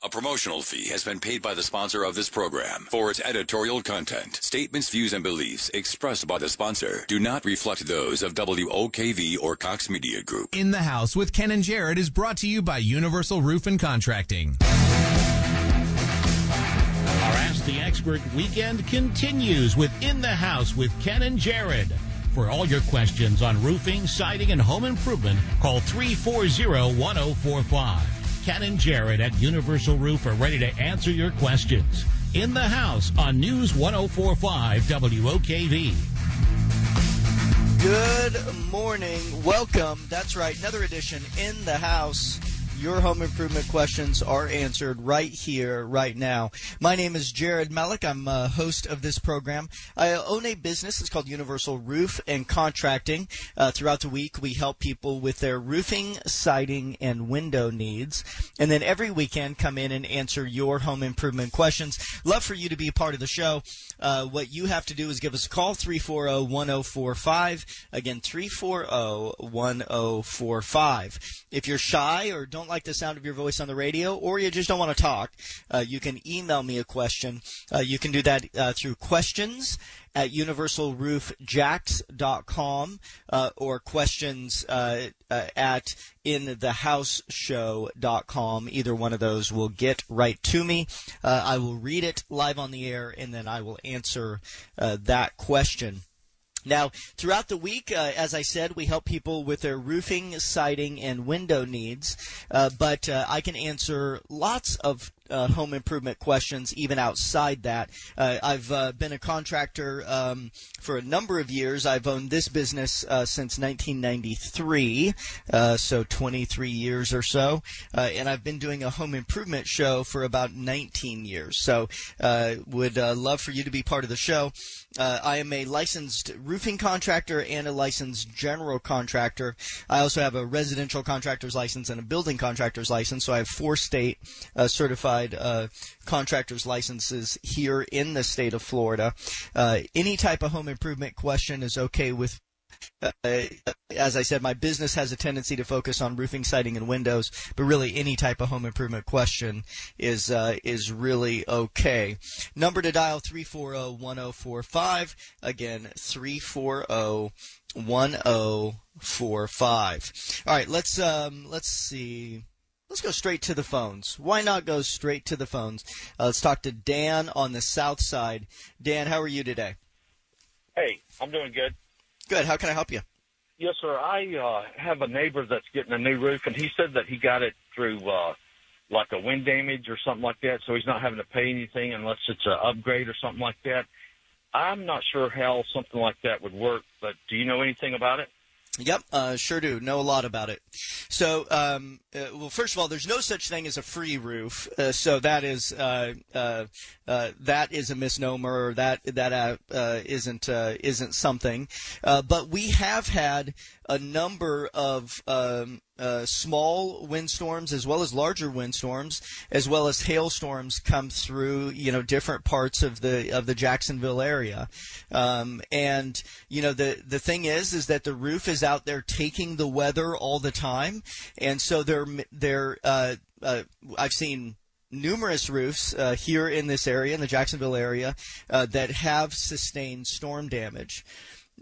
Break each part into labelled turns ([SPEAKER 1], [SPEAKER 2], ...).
[SPEAKER 1] A promotional fee has been paid by the sponsor of this program for its editorial content. Statements, views, and beliefs expressed by the sponsor do not reflect those of WOKV or Cox Media Group.
[SPEAKER 2] In the House with Ken and Jared is brought to you by Universal Roof and Contracting.
[SPEAKER 3] Our Ask the Expert weekend continues with In the House with Ken and Jared. For all your questions on roofing, siding, and home improvement, call 340-1045. Ken and Jared at Universal Roof are ready to answer your questions. In the House on News 1045 WOKV.
[SPEAKER 4] Good morning. Welcome. That's right. Another edition in the house. Your home improvement questions are answered right here, right now. My name is Jared Melick. I'm a host of this program. I own a business. It's called Universal Roof and Contracting. Uh, throughout the week, we help people with their roofing, siding, and window needs. And then every weekend, come in and answer your home improvement questions. Love for you to be a part of the show. Uh, what you have to do is give us a call, 340-1045. Again, 340-1045. If you're shy or don't like the sound of your voice on the radio, or you just don't want to talk, uh, you can email me a question. Uh, you can do that uh, through questions at universalroofjacks.com uh, or questions uh, uh, at inthehouseshow.com. Either one of those will get right to me. Uh, I will read it live on the air and then I will answer uh, that question. Now, throughout the week, uh, as I said, we help people with their roofing, siding, and window needs. Uh, but uh, I can answer lots of uh, home improvement questions even outside that. Uh, I've uh, been a contractor um, for a number of years. I've owned this business uh, since 1993, uh, so 23 years or so, uh, and I've been doing a home improvement show for about 19 years. So, would love for you to be part of the show. I am a licensed roofing contractor and a licensed general contractor. I also have a residential contractor's license and a building contractor's license, so I have four state certified uh, contractors' licenses here in the state of Florida. Uh, any type of home improvement question is okay with uh, as I said, my business has a tendency to focus on roofing, siding, and windows, but really any type of home improvement question is uh, is really okay. Number to dial 340-1045. Again, 340-1045. All right, let's um, let's see. Let's go straight to the phones. Why not go straight to the phones? Uh, let's talk to Dan on the south side. Dan, how are you today?
[SPEAKER 5] Hey, I'm doing good.
[SPEAKER 4] Good. How can I help you?
[SPEAKER 5] Yes, sir. I uh, have a neighbor that's getting a new roof, and he said that he got it through uh, like a wind damage or something like that, so he's not having to pay anything unless it's an upgrade or something like that. I'm not sure how something like that would work, but do you know anything about it?
[SPEAKER 4] Yep, uh, sure do. Know a lot about it. So, um, uh, well, first of all, there's no such thing as a free roof. Uh, so that is uh, uh, uh, that is a misnomer. That that isn't isn't something. but we have had a number of um, uh, small windstorms as well as larger windstorms, as well as hailstorms come through, you know, different parts of the of the Jacksonville area. Um, and you know, the the thing is, is that the roof is out there taking the weather all the time, and so they're they're uh, uh, I've seen numerous roofs uh, here in this area, in the Jacksonville area, uh, that have sustained storm damage.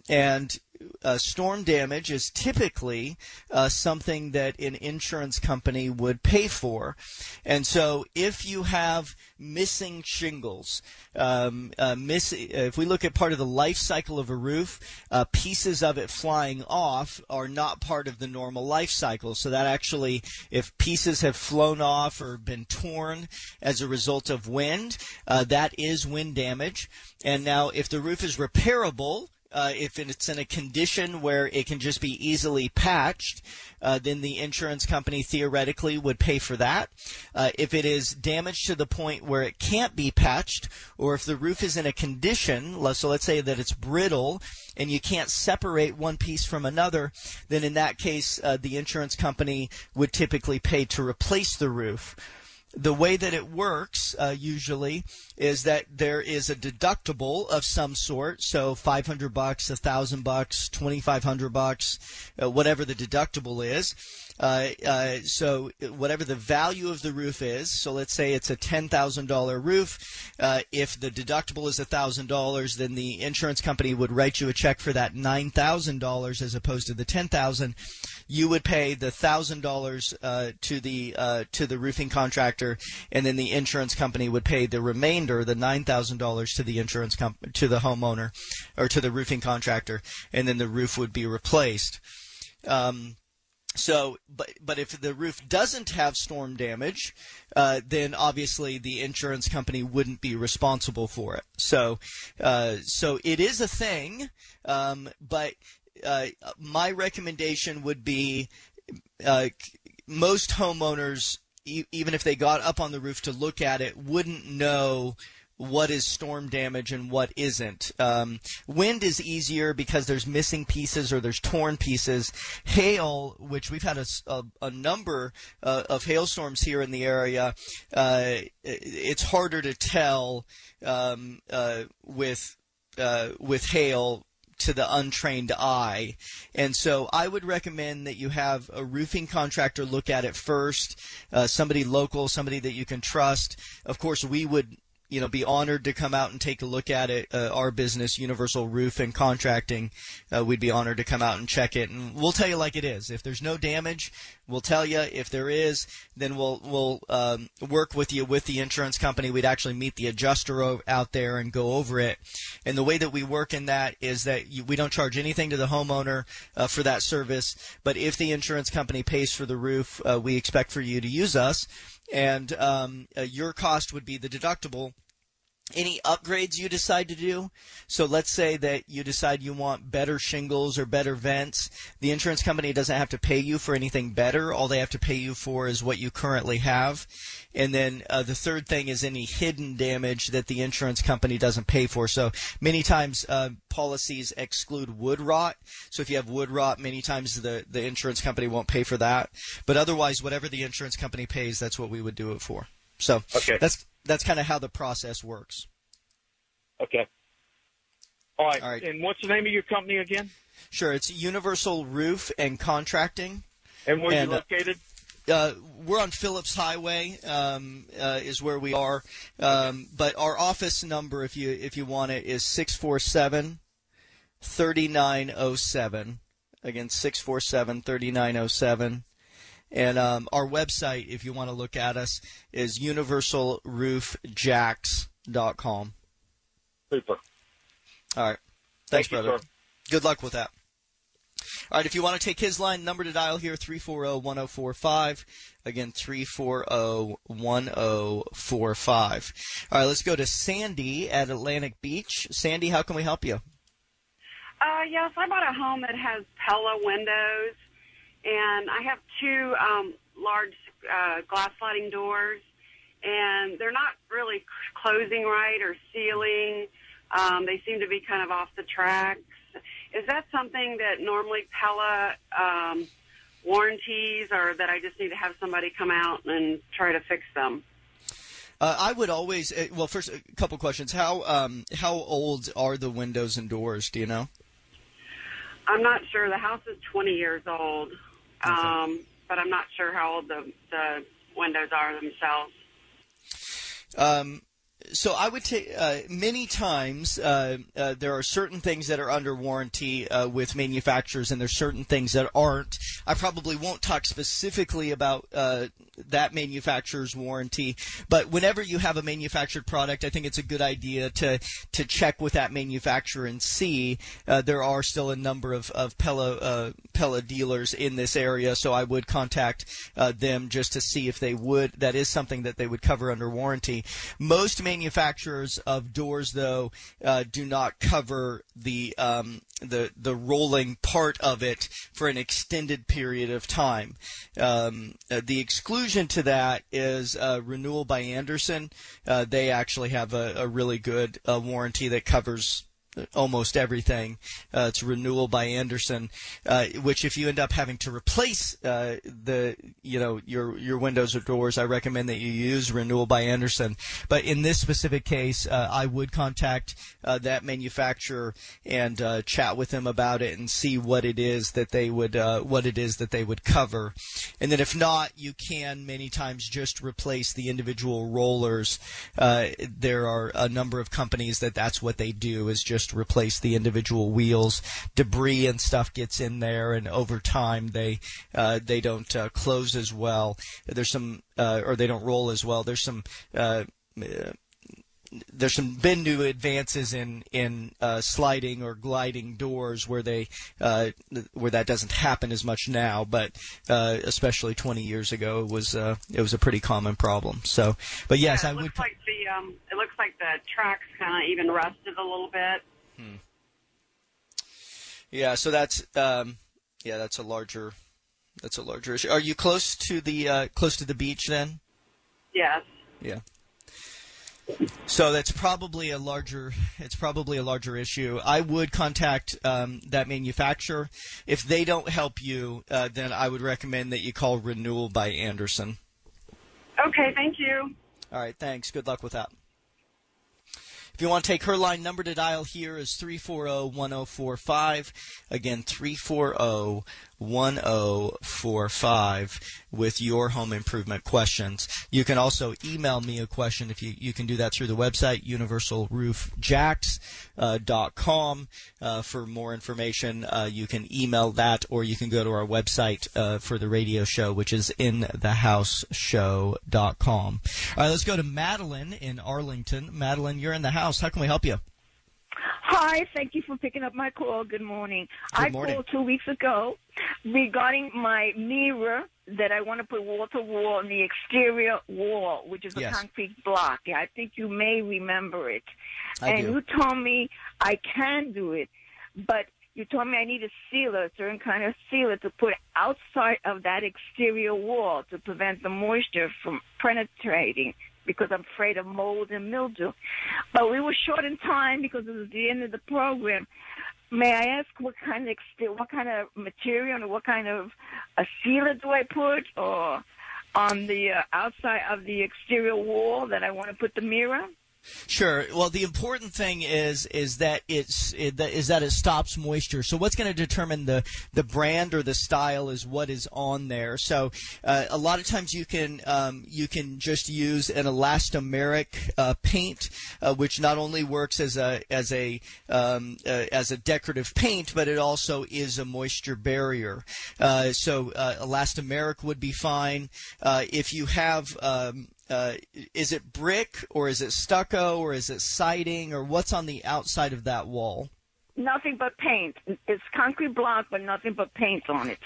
[SPEAKER 4] And uh, storm damage is typically uh, something that an insurance company would pay for. And so if you have missing shingles, um, uh, miss, if we look at part of the life cycle of a roof, uh, pieces of it flying off are not part of the normal life cycle. So that actually, if pieces have flown off or been torn as a result of wind, uh, that is wind damage. And now if the roof is repairable, Uh, if it's in a condition where it can just be easily patched, uh, then the insurance company theoretically would pay for that. Uh, if it is damaged to the point where it can't be patched, or if the roof is in a condition, so let's say that it's brittle and you can't separate one piece from another, then in that case, uh, the insurance company would typically pay to replace the roof the way that it works uh, usually is that there is a deductible of some sort. So 500 bucks a thousand bucks 2500 bucks uh, whatever the deductible is uh, uh, so whatever the value of the roof is so let's say it's a $10000 roof uh, if the deductible is $1000 then the insurance company would write you a check for that $9000 as opposed to the 10000 you would pay the thousand uh, dollars to the uh, to the roofing contractor, and then the insurance company would pay the remainder, the nine thousand dollars, to the insurance comp- to the homeowner or to the roofing contractor, and then the roof would be replaced. Um, so, but but if the roof doesn't have storm damage, uh, then obviously the insurance company wouldn't be responsible for it. So, uh, so it is a thing, um, but uh, my recommendation would be uh, most homeowners, e- even if they got up on the roof to look at it, wouldn't know what is storm damage and what isn't. Um, wind is easier because there's missing pieces or there's torn pieces. Hail, which we've had a, a, a number uh, of hailstorms here in the area, uh, it's harder to tell um, uh, with uh, with hail to the untrained eye. And so I would recommend that you have a roofing contractor look at it first, uh, somebody local, somebody that you can trust. Of course, we would you know, be honored to come out and take a look at it. Uh, our business, Universal Roof and Contracting, uh, we'd be honored to come out and check it, and we'll tell you like it is. If there's no damage, we'll tell you. If there is, then we'll we'll um, work with you with the insurance company. We'd actually meet the adjuster out there and go over it. And the way that we work in that is that you, we don't charge anything to the homeowner uh, for that service, but if the insurance company pays for the roof, uh, we expect for you to use us and um, uh, your cost would be the deductible any upgrades you decide to do. So let's say that you decide you want better shingles or better vents. The insurance company doesn't have to pay you for anything better. All they have to pay you for is what you currently have. And then uh, the third thing is any hidden damage that the insurance company doesn't pay for. So many times uh, policies exclude wood rot. So if you have wood rot, many times the, the insurance company won't pay for that. But otherwise, whatever the insurance company pays, that's what we would do it for. So
[SPEAKER 5] okay.
[SPEAKER 4] that's that's kind of how the process works.
[SPEAKER 5] Okay. All right.
[SPEAKER 4] All right.
[SPEAKER 5] And what's the name of your company again?
[SPEAKER 4] Sure, it's Universal Roof and Contracting.
[SPEAKER 5] And where
[SPEAKER 4] and,
[SPEAKER 5] you located?
[SPEAKER 4] Uh, we're on Phillips Highway, um, uh, is where we are. Um, but our office number, if you if you want it, is 647 3907. Again, 647 3907. And um, our website, if you want to look at us, is universalroofjacks.com.
[SPEAKER 5] Super.
[SPEAKER 4] All right. Thanks,
[SPEAKER 5] Thank you,
[SPEAKER 4] brother.
[SPEAKER 5] sir.
[SPEAKER 4] Good luck with that. All right, if you want to take his line, number to dial here, 340-1045. Again, 340-1045. All right, let's go to Sandy at Atlantic Beach. Sandy, how can we help you?
[SPEAKER 6] Uh, yes, I bought a home that has Pella windows, and I have two um, large uh, glass sliding doors, and they're not really closing right or sealing. Um, they seem to be kind of off the tracks. Is that something that normally Pella um, warranties, or that I just need to have somebody come out and try to fix them?
[SPEAKER 4] Uh, I would always, uh, well, first, a couple questions. How um, how old are the windows and doors? Do you know?
[SPEAKER 6] I'm not sure. The house is 20 years old, um, but I'm not sure how old the, the windows are themselves.
[SPEAKER 4] Um, so I would take uh, many times uh, uh, there are certain things that are under warranty uh, with manufacturers, and there's certain things that aren't. I probably won't talk specifically about uh, that manufacturer's warranty. But whenever you have a manufactured product, I think it's a good idea to to check with that manufacturer and see. Uh, there are still a number of of Pella uh, Pella dealers in this area, so I would contact uh, them just to see if they would. That is something that they would cover under warranty. Most manufacturers of doors, though, uh, do not cover the um, the the rolling part of it for an extended period of time. Um, uh, the exclusion to that is uh, renewal by Andersen. Uh, they actually have a, a really good uh, warranty that covers almost everything. Uh, it's renewal by Andersen, uh, which if you end up having to replace uh, the you know your your windows or doors, I recommend that you use renewal by Andersen. But in this specific case, uh, I would contact uh, that manufacturer and uh, chat with them about it and see what it is that they would what it is that they would cover. And then if not, you can many times just replace the individual rollers. there are a number of companies that that's what they do is just just replace the individual wheels. Debris and stuff gets in there, and over time they uh, they don't uh, close as well. There's some, uh, or they don't roll as well. There's some uh, there's some been new advances in in uh, sliding or gliding doors where they uh, where that doesn't happen as much now, but uh, especially 20 years ago, it was uh, it was a pretty common problem. So, but yes,
[SPEAKER 6] yeah,
[SPEAKER 4] I would.
[SPEAKER 6] Like the um, it looks like the tracks kind of even rusted a little bit. Hmm.
[SPEAKER 4] Yeah, so that's um, yeah, that's a larger that's a larger issue. Are you close to the uh, close to the beach then?
[SPEAKER 6] Yes.
[SPEAKER 4] Yeah. So that's probably a larger it's probably a larger issue. I would contact um, that manufacturer. If they don't help you, uh, then I would recommend that you call Renewal by Andersen.
[SPEAKER 6] Okay, thank you.
[SPEAKER 4] All right, thanks. Good luck with that. If you want to take her line number to dial here is 340-1045. Again, 340 1045 with your home improvement questions. You can also email me a question if you, you can do that through the website, universalroofjacks.com. Uh, uh, for more information, uh, you can email that or you can go to our website uh, for the radio show, which is inthehouseshow.com. All right, let's go to Madeline in Arlington. Madeline, you're in the house. How can we help you?
[SPEAKER 7] Hi, thank you for picking up my call. Good morning.
[SPEAKER 4] Good morning.
[SPEAKER 7] I called two weeks ago regarding my mirror that I want to put wall to wall on the exterior wall, which is a
[SPEAKER 4] Yes.
[SPEAKER 7] concrete block. I think you may remember it.
[SPEAKER 4] I
[SPEAKER 7] and
[SPEAKER 4] do.
[SPEAKER 7] you told me I can do it, but you told me I need a sealer, a certain kind of sealer to put outside of that exterior wall to prevent the moisture from penetrating because I'm afraid of mold and mildew. But we were short in time because it was the end of the program. May I ask what kind of what kind of material and what kind of a sealer do I put or on the uh, outside of the exterior wall that I want to put the mirror?
[SPEAKER 4] Sure. Well, the important thing is is that it's it, is that it stops moisture. So what's going to determine the the brand or the style is what is on there. So uh, a lot of times you can um, you can just use an elastomeric uh, paint, uh, which not only works as a as a um, uh, as a decorative paint, but it also is a moisture barrier. Uh, so uh, elastomeric would be fine. If you have um, uh, is it brick or is it stucco or is it siding or what's on the outside of that wall?
[SPEAKER 7] Nothing but paint. It's concrete block, but nothing but paint on it.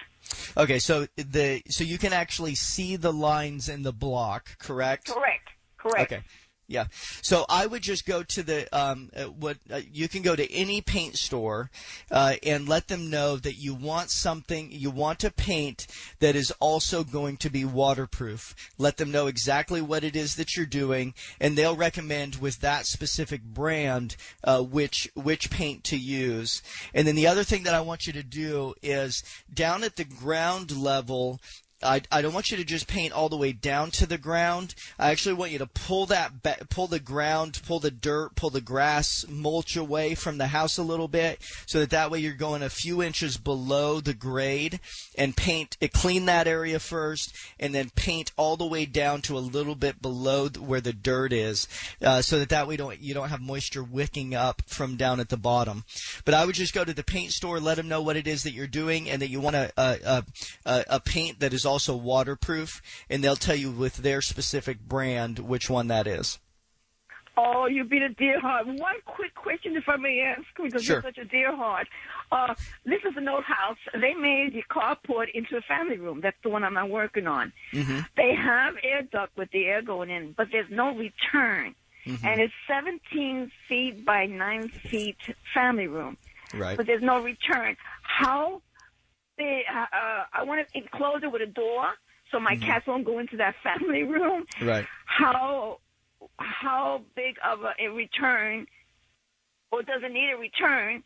[SPEAKER 4] Okay, so the so you can actually see the lines in the block, correct?
[SPEAKER 7] Correct. Correct.
[SPEAKER 4] Okay. Yeah. So I would just go to the um, uh, what uh, you can go to any paint store uh, and let them know that you want something you want to paint that is also going to be waterproof. Let them know exactly what it is that you're doing, and they'll recommend with that specific brand uh, which which paint to use. And then the other thing that I want you to do is down at the ground level. I, I don't want you to just paint all the way down to the ground. I actually want you to pull that pull the ground, pull the dirt, pull the grass mulch away from the house a little bit, so that that way you're going a few inches below the grade, and paint it, clean that area first, and then paint all the way down to a little bit below where the dirt is, uh, so that that way don't you don't have moisture wicking up from down at the bottom. But I would just go to the paint store, let them know what it is that you're doing, and that you want a, a, a- a paint that is also waterproof, and they'll tell you with their specific brand which one that is.
[SPEAKER 7] Oh, you beat a deer heart. One quick question, if I may ask, because
[SPEAKER 4] Sure.
[SPEAKER 7] you're such a dear heart. Uh, this is an old house. They made the carport into a family room. That's the one I'm not working on.
[SPEAKER 4] Mm-hmm.
[SPEAKER 7] They have air duct with the air going in, but there's no return.
[SPEAKER 4] Mm-hmm.
[SPEAKER 7] And it's 17 feet by 9 feet family room,
[SPEAKER 4] Right.
[SPEAKER 7] but there's no return. How uh, uh, I want to enclose it with a door so my cats won't go into that family room.
[SPEAKER 4] Right.
[SPEAKER 7] How how big of a, a return, or does it need a return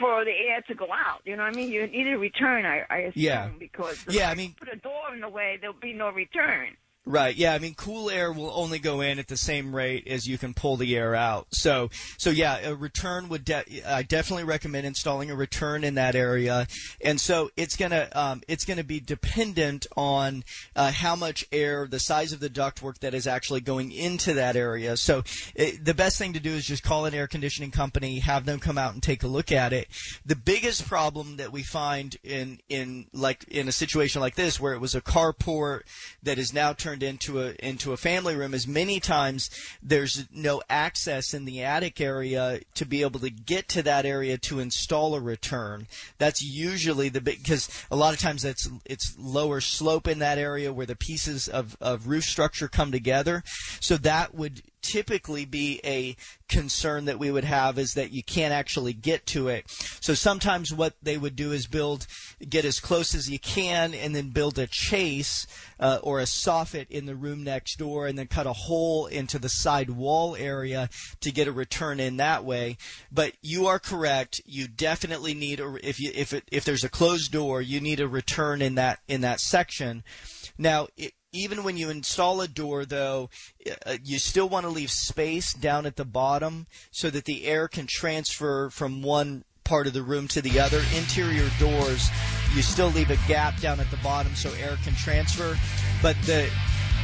[SPEAKER 7] for the air to go out? You know what I mean? You need a return, I, I assume,
[SPEAKER 4] Yeah.
[SPEAKER 7] because if
[SPEAKER 4] Yeah, I
[SPEAKER 7] you
[SPEAKER 4] mean-
[SPEAKER 7] put a door in the way, there'll be no return.
[SPEAKER 4] Right. Yeah. I mean, cool air will only go in at the same rate as you can pull the air out. So, so yeah, a return would. De- I definitely recommend installing a return in that area. And so it's gonna um, it's gonna be dependent on uh, how much air, the size of the ductwork that is actually going into that area. So it, the best thing to do is just call an air conditioning company, have them come out and take a look at it. The biggest problem that we find in in like in a situation like this where it was a carport that is now turned into a into a family room is many times there's no access in the attic area to be able to get to that area to install a return. That's usually the big because a lot of times that's it's lower slope in that area where the pieces of, of roof structure come together. So that would typically be a concern that we would have is that you can't actually get to it. So sometimes what they would do is build, get as close as you can, and then build a chase uh, or a soffit in the room next door, and then cut a hole into the side wall area to get a return in that way. But you are correct. You definitely need a if you if it, if there's a closed door, you need a return in that in that section. Now, it, even when you install a door, though, uh, you still want to leave space down at the bottom so that the air can transfer from one part of the room to the other. Interior doors, you still leave a gap down at the bottom so air can transfer. But the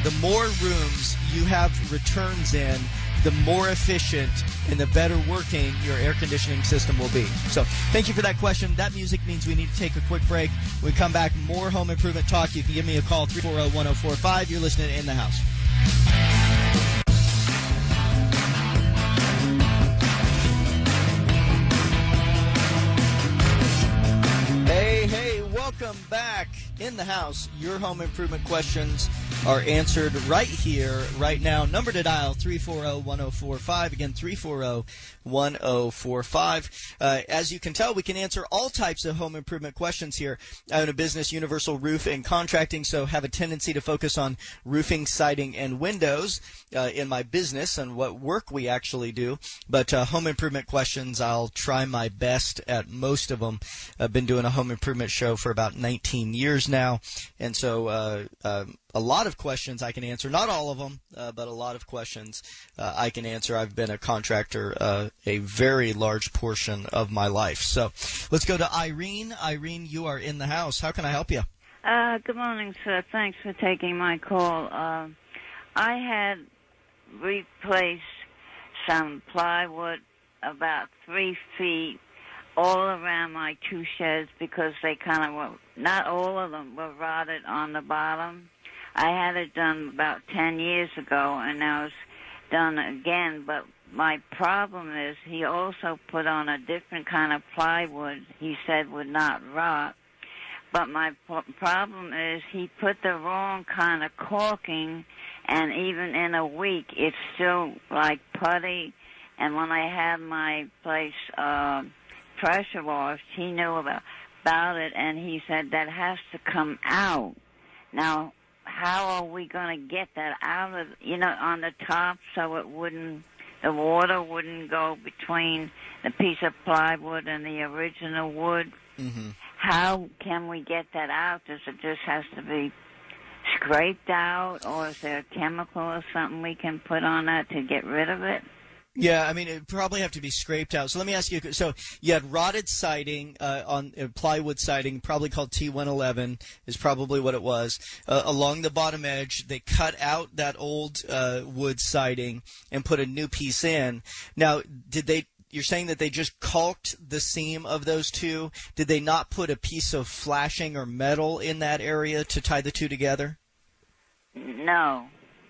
[SPEAKER 4] the more rooms you have returns in, the more efficient and the better working your air conditioning system will be. So, thank you for that question. That music means we need to take a quick break. We come back, more home improvement talk. You can give me a call 340 1045. You're listening to in the house. Hey, hey, welcome back in the house. Your home improvement questions are answered right here, right now. Number to dial 340 1045. Again, 340 1045. Uh, as you can tell, we can answer all types of home improvement questions here. I own a business, Universal Roof and Contracting, so have a tendency to focus on roofing, siding, and windows uh, in my business and what work we actually do. But uh, home improvement questions, I'll try my best at most of them. I've been doing a home improvement show for about 19 years now, and so uh, uh, a lot of questions I can answer. Not all of them, uh, but a lot of questions uh, I can answer. I've been a contractor uh, a very large portion of my life. So let's go to Irene. Irene, you are in the house. How can I help you?
[SPEAKER 8] Uh, good morning, sir. Thanks for taking my call. Uh, I had replaced some plywood about three feet all around my two sheds because they kind of were, not all of them were rotted on the bottom. I had it done about 10 years ago and now it's done again, but my problem is he also put on a different kind of plywood he said would not rot. But my problem is he put the wrong kind of caulking, and even in a week, it's still like putty. And when I had my place uh, pressure washed, he knew about about it, and he said that has to come out. Now, how are we going to get that out of you know on the top so it wouldn't the water wouldn't go between the piece of plywood and the original wood?
[SPEAKER 4] Mm-hmm.
[SPEAKER 8] How can we get that out? Does it just has to be scraped out, or is there a chemical or something we can put on that to get rid of it?
[SPEAKER 4] Yeah, I mean, it probably have to be scraped out. So let me ask you. So you had rotted siding uh, on uh, plywood siding, probably called T111, is probably what it was. Uh, along the bottom edge, they cut out that old uh, wood siding and put a new piece in. Now, did they? you're saying that they just caulked the seam of those two. Did they not put a piece of flashing or metal in that area to tie the two together?
[SPEAKER 8] No,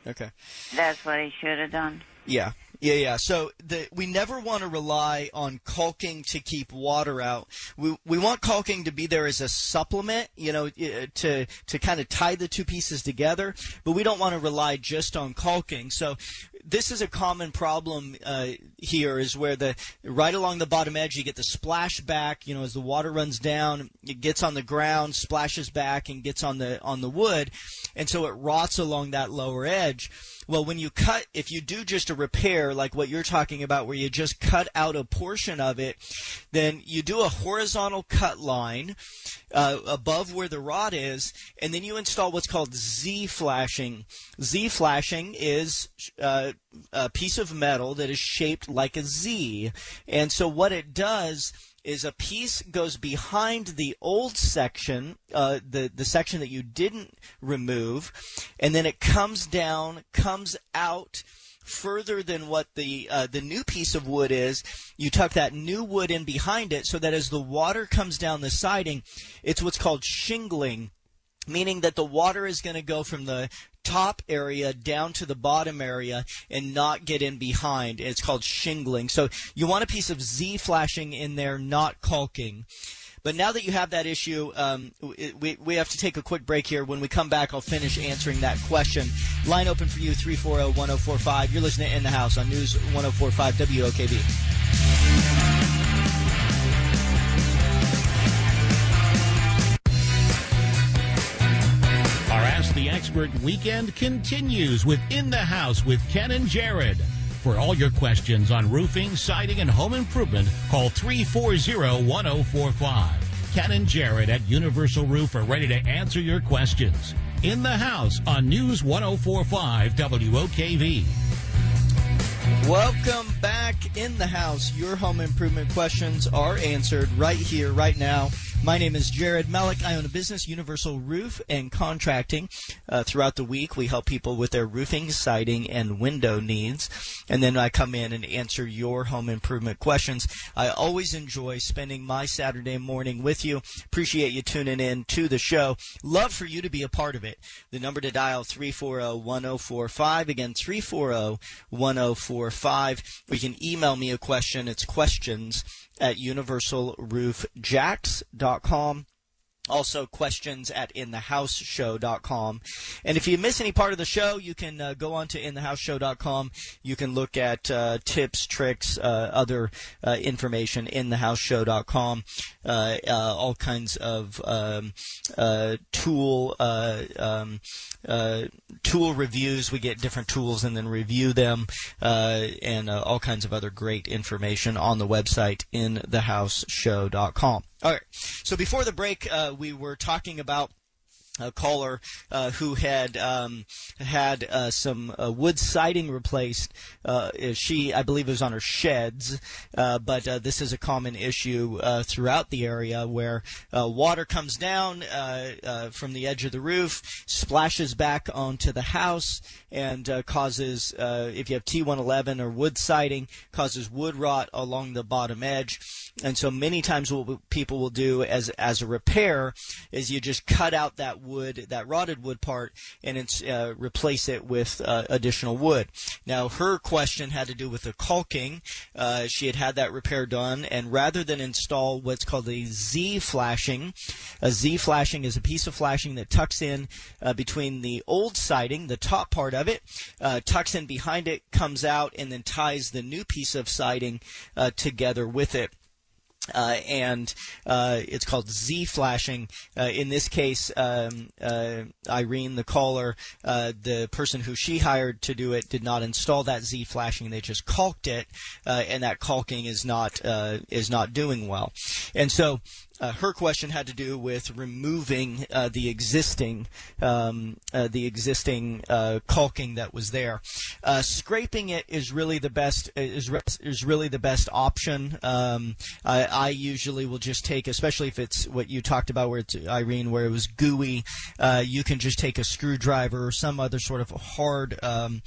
[SPEAKER 4] Okay.
[SPEAKER 8] that's what he should have done.
[SPEAKER 4] Yeah. Yeah, yeah. So the, we never want to rely on caulking to keep water out. We we want caulking to be there as a supplement, you know, to to kind of tie the two pieces together. But we don't want to rely just on caulking. So this is a common problem uh, here is where the right along the bottom edge you get the splash back. You know, as the water runs down, it gets on the ground, splashes back, and gets on the on the wood, and so it rots along that lower edge. Well, when you cut, if you do just a repair like what you're talking about, where you just cut out a portion of it, then you do a horizontal cut line uh, above where the rod is, and then you install what's called Z flashing. Z flashing is uh, a piece of metal that is shaped like a Z, and so what it does is a piece goes behind the old section, uh, the the section that you didn't remove, and then it comes down, comes out further than what the uh, the new piece of wood is. You tuck that new wood in behind it, so that as the water comes down the siding, it's what's called shingling meaning that the water is going to go from the top area down to the bottom area and not get in behind. It's called shingling. So you want a piece of Z flashing in there, not caulking. But now that you have that issue, um, we, we have to take a quick break here. When we come back, I'll finish answering that question. Line open for you, 340-1045. You're listening to In the House on News 1045 WOKV.
[SPEAKER 3] Expert weekend continues with In the House with Ken and Jared. For all your questions on roofing, siding, and home improvement, call 340-1045. Ken and Jared at Universal Roof are ready to answer your questions. In the House on News 1045 WOKV.
[SPEAKER 4] Welcome back in the house. Your home improvement questions are answered right here, right now. My name is Jared Melick. I own a business, Universal Roof and Contracting. Uh, throughout the week, we help people with their roofing, siding, and window needs. And then I come in and answer your home improvement questions. I always enjoy spending my Saturday morning with you. Appreciate you tuning in to the show. Love for you to be a part of it. The number to dial 340-1045. Again, 340-1045. Or you can email me a question. It's questions at universalroofjacks.com. Also, questions at inthehouseshow.com. And if you miss any part of the show, you can uh, go on to inthehouseshow.com. You can look at uh, tips, tricks, uh, other uh, information, inthehouseshow.com. Uh, uh, all kinds of um, uh, tool um, tool reviews. We get different tools and then review them, and all kinds of other great information on the website inthehouseshow.com. All right. So before the break, uh, we were talking about a caller uh, who had um, had uh, some uh, wood siding replaced. Uh, she, I believe, it was on her sheds, uh, but uh, this is a common issue throughout the area where water comes down from the edge of the roof, splashes back onto the house, and causes, if you have T111 or wood siding, causes wood rot along the bottom edge. And so many times what people will do as as a repair is you just cut out that wood, that rotted wood part, and it's, uh, replace it with uh, additional wood. Now her question had to do with the caulking. Uh, she had had that repair done, and rather than install what's called a Z flashing, a Z flashing is a piece of flashing that tucks in uh, between the old siding, the top part of it, uh, tucks in behind it, comes out, and then ties the new piece of siding uh, together with it. Uh, and uh, it's called Z flashing. Uh, in this case, um, uh, Irene, the caller, uh, the person who she hired to do it, did not install that Z flashing. They just caulked it, uh, and that caulking is not uh, is not doing well. And so, uh, her question had to do with removing uh, the existing um, uh, the existing uh, caulking that was there. Uh, scraping it is really the best is re- is really the best option. Um, I, I usually will just take, especially if it's what you talked about, where it's Irene, where it was gooey. Uh, you can just take a screwdriver or some other sort of hard um,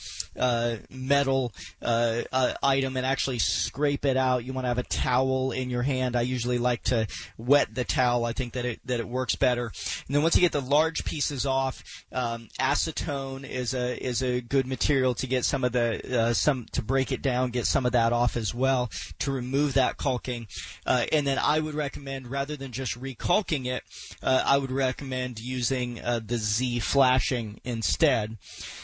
[SPEAKER 4] metal item and actually scrape it out. You want to have a towel in your hand. I usually like to wet the towel. I think that it that it works better. And then once you get the large pieces off, um, acetone is a is a good material to get some of the uh, some to break it down, get some of that off as well to remove that caulking. Uh, and then I would recommend rather than just recaulking it, uh, I would recommend using uh, the Z flashing instead.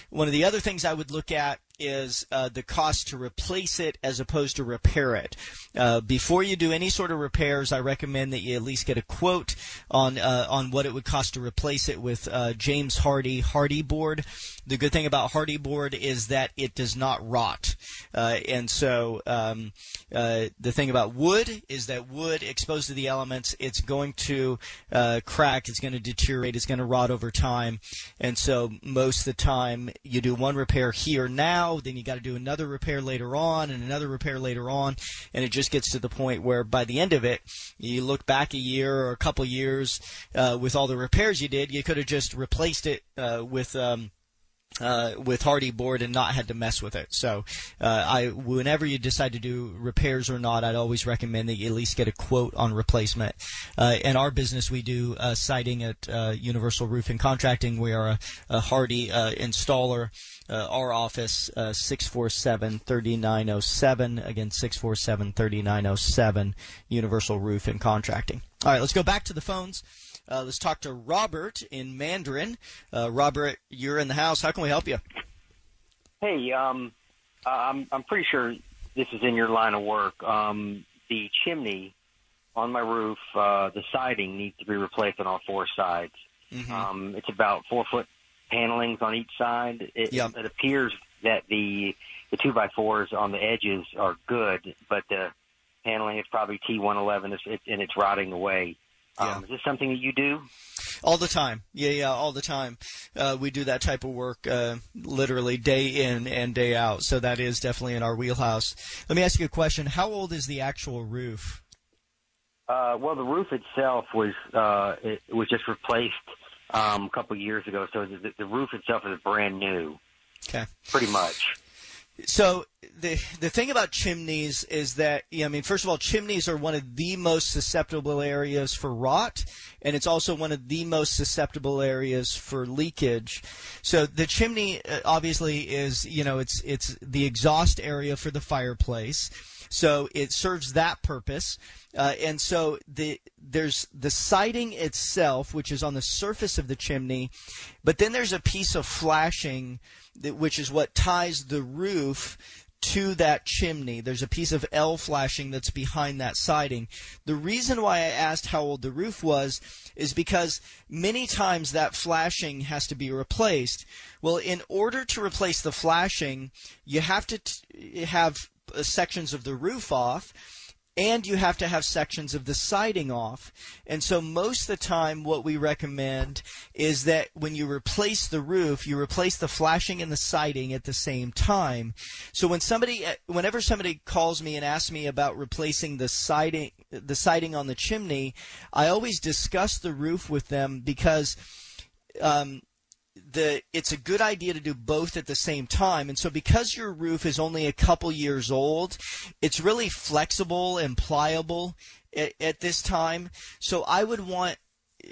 [SPEAKER 4] One of the other things I would look at is uh, the cost to replace it as opposed to repair it. Uh, before you do any sort of repairs, I recommend that you at least get a quote on uh, on what it would cost to replace it with uh, James Hardie Hardie board. The good thing about Hardie board is that it does not rot, uh, and so um, uh, the thing about wood is that wood exposed to the elements, it's going to crack, it's going to deteriorate, it's going to rot over time, and so most of the time you do one repair here now then you got to do another repair later on and another repair later on, and it just gets to the point where by the end of it, you look back a year or a couple years uh, with all the repairs you did, you could have just replaced it uh, with. Um, uh, with Hardie board and not had to mess with it. So, uh, I whenever you decide to do repairs or not, I'd always recommend that you at least get a quote on replacement. Uh, in our business, we do uh, siding at uh, Universal Roofing Contracting. We are a, a Hardie uh, installer. our office oh seven again six four seven thirty nine zero oh seven Universal Roofing Contracting. All right, let's go back to the phones. Uh, let's talk to Robert in Mandarin. Uh, Robert, you're in the house. How can we help you?
[SPEAKER 9] Hey, um, I'm I'm pretty sure this is in your line of work. Um, the chimney on my roof, uh, the siding needs to be replaced on all four sides.
[SPEAKER 4] Mm-hmm.
[SPEAKER 9] Um, it's about four foot panelings on each side. It,
[SPEAKER 4] yep.
[SPEAKER 9] it appears that the the two by fours on the edges are good, but the paneling is probably T111 and it's rotting away.
[SPEAKER 4] Yeah.
[SPEAKER 9] Um, is this something that you do?
[SPEAKER 4] All the time. Yeah, yeah, all the time. Uh, we do that type of work uh, literally day in and day out. So that is definitely in our wheelhouse. Let me ask you a question. How old is the actual roof?
[SPEAKER 9] Uh, well, the roof itself was uh, it was just replaced um, a couple of years ago, so the, the roof itself is brand new.
[SPEAKER 4] Okay.
[SPEAKER 9] Pretty much.
[SPEAKER 4] So the the thing about chimneys is that I mean, first of all, chimneys are one of the most susceptible areas for rot, and it's also one of the most susceptible areas for leakage. So the chimney uh, obviously is you know it's it's the exhaust area for the fireplace. So it serves that purpose. Uh, and so the there's the siding itself, which is on the surface of the chimney, but then there's a piece of flashing, that, which is what ties the roof to that chimney. There's a piece of L flashing that's behind that siding. The reason why I asked how old the roof was is because many times that flashing has to be replaced. Well, in order to replace the flashing, you have to t- have uh, sections of the roof off and you have to have sections of the siding off. And so most of the time what we recommend is that when you replace the roof, you replace the flashing and the siding at the same time. So when somebody uh, whenever somebody calls me and asks me about replacing the siding the siding on the chimney, I always discuss the roof with them because um, the it's a good idea to do both at the same time. And so because your roof is only a couple years old, it's really flexible and pliable at, at this time. So I would want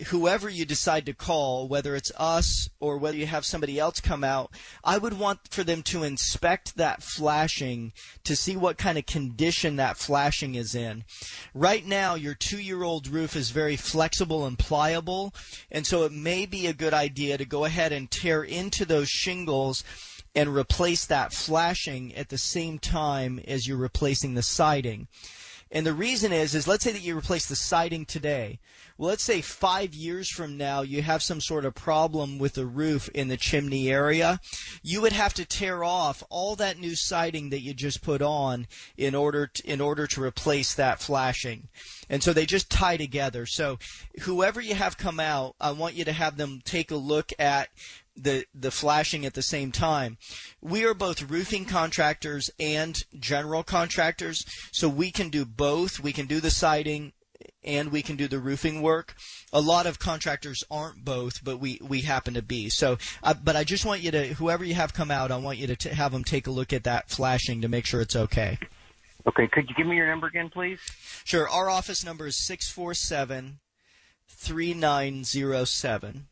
[SPEAKER 4] whoever you decide to call, whether it's us or whether you have somebody else come out, I would want for them to inspect that flashing to see what kind of condition that flashing is in. Right now, your two year old roof is very flexible and pliable, and so it may be a good idea to go ahead and tear into those shingles and replace that flashing at the same time as you're replacing the siding. And the reason is, is let's say that you replace the siding today. Well, let's say five years from now you have some sort of problem with the roof in the chimney area. You would have to tear off all that new siding that you just put on in order to, in order to replace that flashing. And so they just tie together. So whoever you have come out, I want you to have them take a look at the the flashing at the same time. We are both roofing contractors and general contractors, so we can do both. We can do the siding and we can do the roofing work. A lot of contractors aren't both, but we, we happen to be. So, uh, but I just want you to, whoever you have come out, I want you to t- have them take a look at that flashing to make sure it's okay.
[SPEAKER 9] Okay, could you give me your number again, please?
[SPEAKER 4] Sure. Our office number is 647 3907.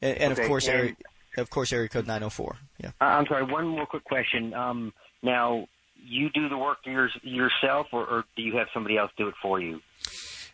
[SPEAKER 4] And, and
[SPEAKER 9] Okay,
[SPEAKER 4] of course,
[SPEAKER 9] and-
[SPEAKER 4] area, of course, area code 904. Yeah.
[SPEAKER 9] I'm sorry. One more quick question. Um, now, you do the work yours, yourself, or, or do you have somebody else do it for you?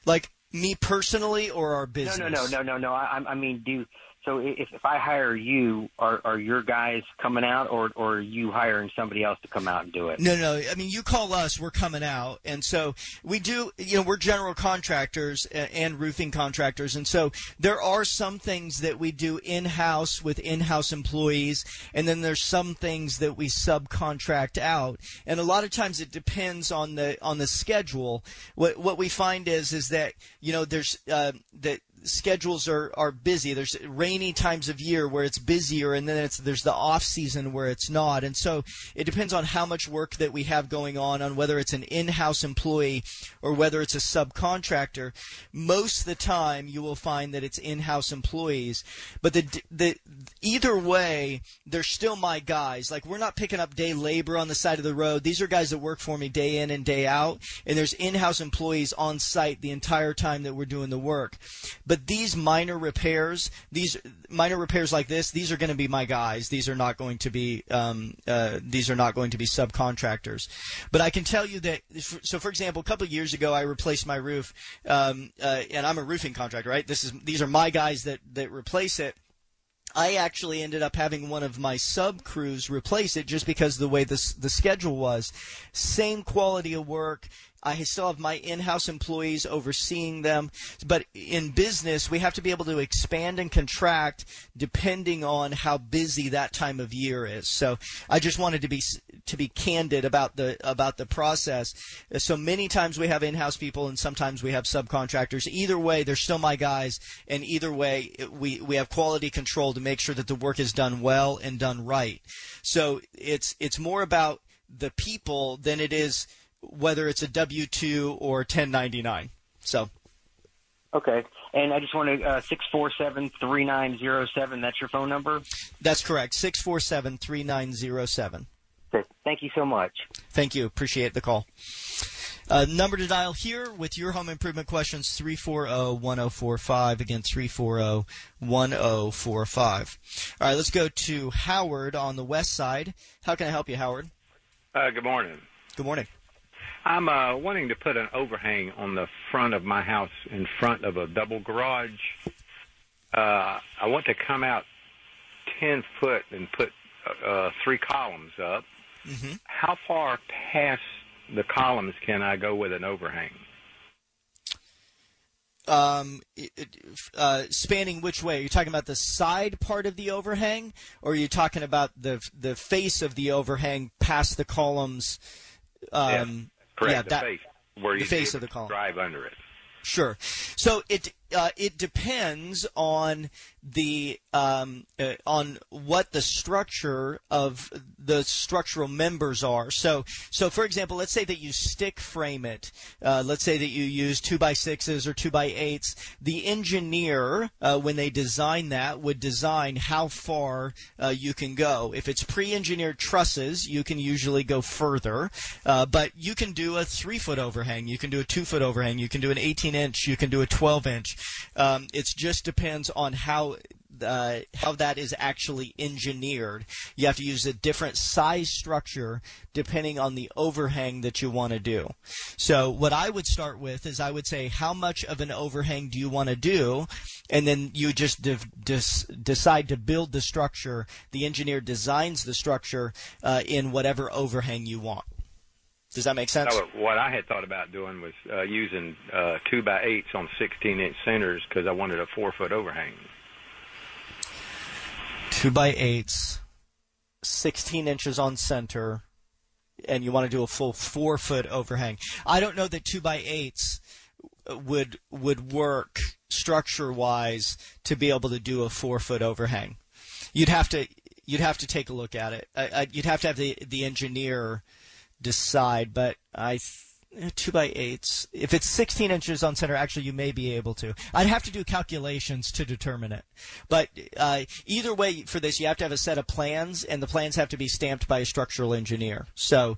[SPEAKER 4] Like me personally or our business?
[SPEAKER 9] No, no, no, no, no, no. I, I mean, do so. If if I hire you, are are your guys coming out, or or are you hiring somebody else to come out and do it?
[SPEAKER 4] No, no. I mean, you call us, we're coming out, and so we do. You know, we're general contractors and roofing contractors, and so there are some things that we do in house with in-house employees, and then there's some things that we subcontract out, and a lot of times it depends on the on the schedule. What what we find is is that you know there's uh, that schedules are, are busy. There's rainy times of year where it's busier, and then it's, there's the off season where it's not. And so it depends on how much work that we have going on, on whether it's an in-house employee or whether it's a subcontractor. Most of the time, you will find that it's in-house employees. But the the either way, they're still my guys. Like we're not picking up day labor on the side of the road. These are guys that work for me day in and day out, and there's in-house employees on site the entire time that we're doing the work. But these minor repairs, these minor repairs like this, these are going to be my guys. These are not going to be um, uh, these are not going to be subcontractors. But I can tell you that. So, for example, a couple of years ago, I replaced my roof, um, uh, and I'm a roofing contractor, right? This is these are my guys that that replace it. I actually ended up having one of my sub crews replace it just because the way this the schedule was. Same quality of work. Uh, I still have my in-house employees overseeing them, but in business we have to be able to expand and contract depending on how busy that time of year is. So I just wanted to be to be candid about the about the process. So many times we have in-house people and sometimes we have subcontractors. Either way, they're still my guys, and either way we we have quality control to make sure that the work is done well and done right. So it's it's more about the people than it is whether it's a W two or 1099. So
[SPEAKER 9] Okay. And I just want to uh, six four seven three nine zero seven. That's your phone number.
[SPEAKER 4] that's correct. Six four seven three nine zero seven.
[SPEAKER 9] Okay. Thank you so much.
[SPEAKER 4] Thank you. Appreciate the call. Uh, number to dial here with your home improvement questions 340-1045 again 340-1045 all right let's go to howard on the west side how can i help you howard
[SPEAKER 10] Uh, good morning.
[SPEAKER 4] good morning
[SPEAKER 10] I'm uh, wanting to put an overhang on the front of my house in front of a double garage. Uh, I want to come out 10 foot and put uh, three columns up.
[SPEAKER 4] mm-hmm.
[SPEAKER 10] How far past the columns can I go with an overhang?
[SPEAKER 4] um, it- uh, spanning which way? Are you talking about the side part of the overhang, or are you talking about the the face of the overhang past the columns? Um,
[SPEAKER 10] Correct.
[SPEAKER 4] Yeah,
[SPEAKER 10] the
[SPEAKER 4] that,
[SPEAKER 10] face where
[SPEAKER 4] the
[SPEAKER 10] you
[SPEAKER 4] face of the column.
[SPEAKER 10] drive under it.
[SPEAKER 4] Sure. So it uh, it depends on the um, uh, on what the structure of the structural members are. So so for example, let's say that you stick frame it. Uh, let's say that you use two by sixes or two by eights. The engineer, uh, when they design that, would design how far uh, you can go. If it's pre-engineered trusses, you can usually go further. Uh, but you can do a three foot overhang. You can do a two foot overhang. You can do an 18 inch. You can do a 12 inch. Um, it just depends on how uh, how that is actually engineered. You have to use a different size structure depending on the overhang that you want to do. So what I would start with is I would say how much of an overhang do you want to do, and then you just de- dis- decide to build the structure. The engineer designs the structure uh, in whatever overhang you want. Does that make sense?
[SPEAKER 10] No, what I had thought about doing was uh, using uh, two by eights on 16 inch centers because I wanted a four foot overhang.
[SPEAKER 4] Two by eights, 16 inches on center, and you want to do a full four foot overhang. I don't know that two by eights would would work structure wise to be able to do a four foot overhang. You'd have to you'd have to take a look at it. I, I, you'd have to have the the engineer decide, but I. Two by eights. If it's 16 inches on center, actually, you may be able to. I'd have to do calculations to determine it. But uh, either way, for this, you have to have a set of plans, and the plans have to be stamped by a structural engineer. So,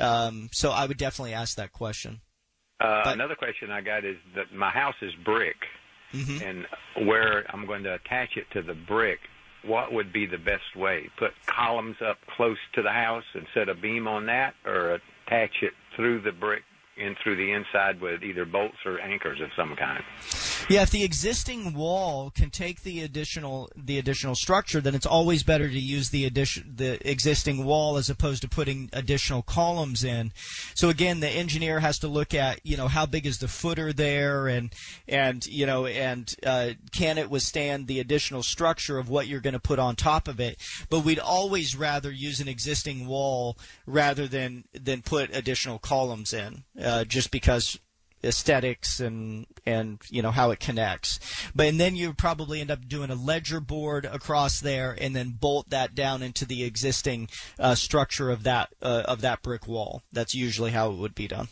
[SPEAKER 4] um, so I would definitely ask that question.
[SPEAKER 10] Uh, another question I got is that my house is brick,
[SPEAKER 4] Mhm.
[SPEAKER 10] and where I'm going to attach it to the brick, what would be the best way? Put columns up close to the house and set a beam on that, or attach it through the brick in through the inside with either bolts or anchors of some kind?
[SPEAKER 4] Yeah, if the existing wall can take the additional the additional structure, then it's always better to use the addition the existing wall as opposed to putting additional columns in. So again, the engineer has to look at you know how big is the footer there, and and you know and uh, can it withstand the additional structure of what you're going to put on top of it. But we'd always rather use an existing wall rather than than put additional columns in, uh, just because aesthetics and and you know how it connects. But and then you probably end up doing a ledger board across there and then bolt that down into the existing uh, structure of that uh, of that brick wall. That's usually how it would be done.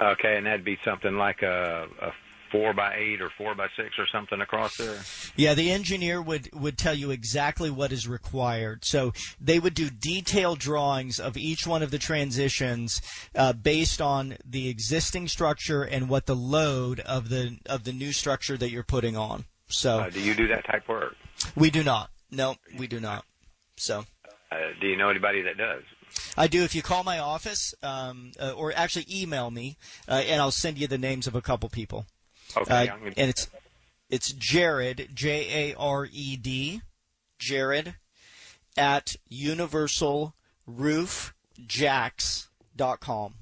[SPEAKER 10] Okay, and that'd be something like a, a four by eight or four by six or something across there.
[SPEAKER 4] Yeah, the engineer would, would tell you exactly what is required. So they would do detailed drawings of each one of the transitions uh, based on the existing structure and what the load of the of the new structure that you're putting on. So
[SPEAKER 10] Uh, do you do that type work?
[SPEAKER 4] we do not. No, we do not. So.
[SPEAKER 10] Uh, do you know anybody that does?
[SPEAKER 4] I do. If you call my office, um, uh, or actually email me, uh, and I'll send you the names of a couple people.
[SPEAKER 10] Okay,
[SPEAKER 4] Uh,
[SPEAKER 10] I'm gonna-
[SPEAKER 4] and it's it's Jared J A R E D Jared at universalroofjax.com.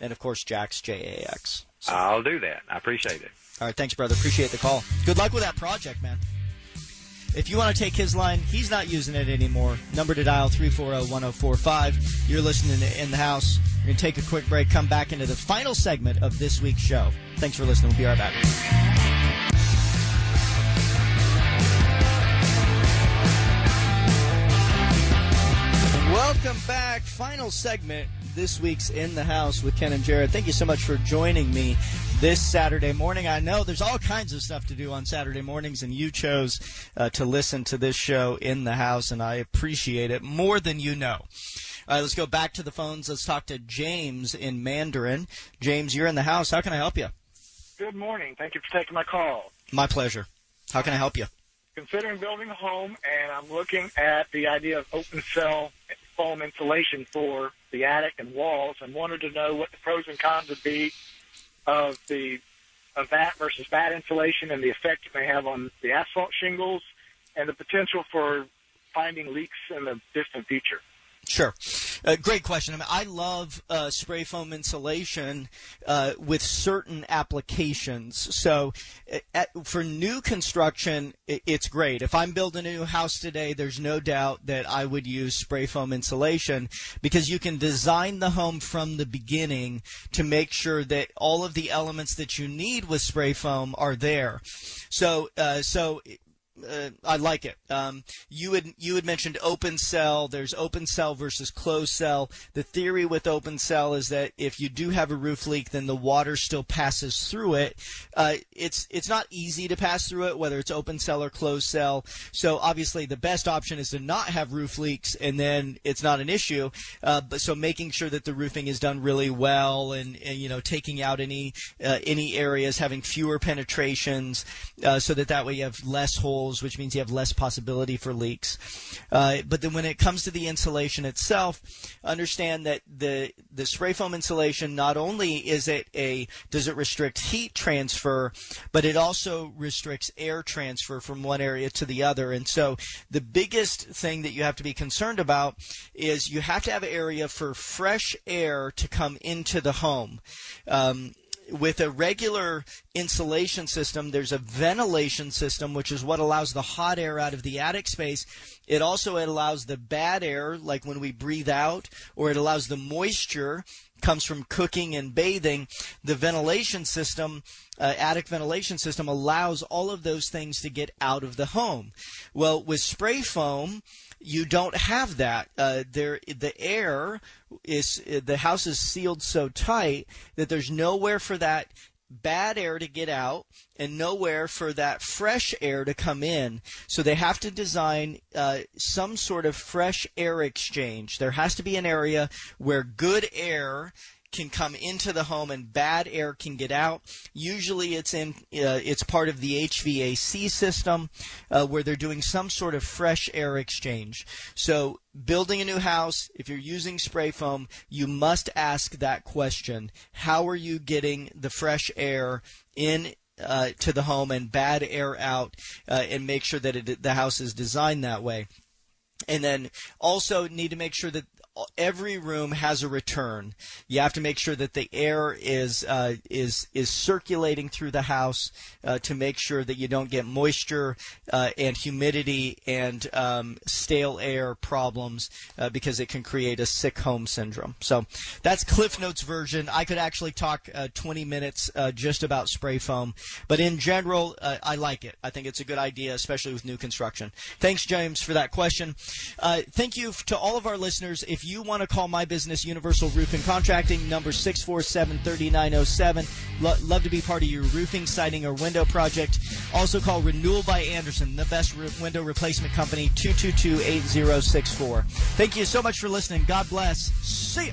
[SPEAKER 4] and of course Jax J A X.
[SPEAKER 10] I'll do that. I appreciate it.
[SPEAKER 4] All right, thanks, brother. Appreciate the call. Good luck with that project, man. If you want to take his line, he's not using it anymore. Number to dial 340-1045. You're listening to In the House. We're going to take a quick break, come back into the final segment of this week's show. Thanks for listening. We'll be right back. Welcome back. Final segment this week's In the House with Ken and Jared. Thank you so much for joining me this Saturday morning. I know there's all kinds of stuff to do on Saturday mornings, and you chose uh, to listen to this show in the house, and I appreciate it more than you know. All right, let's go back to the phones. Let's talk to James in Mandarin. James, you're in the house. How can I help you?
[SPEAKER 11] Good morning. Thank you for taking my call.
[SPEAKER 4] My pleasure. How can I help you?
[SPEAKER 11] Considering building a home, and I'm looking at the idea of open cell foam insulation for the attic and walls, and wanted to know what the pros and cons would be of the of that versus that insulation, and the effect it may have on the asphalt shingles, and the potential for finding leaks in the distant future.
[SPEAKER 4] Sure. Uh, great question. I mean, I love uh, spray foam insulation uh, with certain applications. So, uh, at, for new construction, i it's great. If I'm building a new house today, there's no doubt that I would use spray foam insulation because you can design the home from the beginning to make sure that all of the elements that you need with spray foam are there. So, uh, so uh, I like it. Um, you had you had mentioned open cell. There's open cell versus closed cell. The theory with open cell is that if you do have a roof leak, then the water still passes through it. Uh, it's it's not easy to pass through it, whether it's open cell or closed cell. So obviously, the best option is to not have roof leaks, and then it's not an issue. Uh, but so making sure that the roofing is done really well, and, and you know taking out any uh, any areas, having fewer penetrations, uh, so that that way you have less holes holes, which means you have less possibility for leaks. Uh, but then when it comes to the insulation itself, understand that the the spray foam insulation not only is it a does it restrict heat transfer, but it also restricts air transfer from one area to the other. And so the biggest thing that you have to be concerned about is you have to have an area for fresh air to come into the home. Um, with a regular insulation system, there's a ventilation system, which is what allows the hot air out of the attic space. It also allows the bad air, like when we breathe out, or it allows the moisture comes from cooking and bathing. The ventilation system, uh, attic ventilation system, allows all of those things to get out of the home. Well, with spray foam, you don't have that. Uh, there, the air is the house is sealed so tight that there's nowhere for that bad air to get out and nowhere for that fresh air to come in. So they have to design uh, some sort of fresh air exchange. There has to be an area where good air can come into the home and bad air can get out. Usually, it's in uh, it's part of the HVAC system uh, where they're doing some sort of fresh air exchange. So, building a new house, if you're using spray foam, you must ask that question: How are you getting the fresh air in uh, to the home and bad air out, uh, and make sure that it, the house is designed that way? and then also need to make sure that every room has a return. You have to make sure that the air is uh, is is circulating through the house uh, to make sure that you don't get moisture uh, and humidity and um, stale air problems uh, because it can create a sick home syndrome. So that's Cliff Notes version. I could actually talk uh, 20 minutes uh, just about spray foam, but in general, I like it. I think it's a good idea, especially with new construction. Thanks, James, for that question. thank you to all of our listeners. If you want to call my business, Universal Roofing Contracting, number 647 3907. Love to be part of your roofing, siding, or window project. Also call Renewal by Andersen, the best window replacement company, 222 8064. Thank you so much for listening. God bless. See you.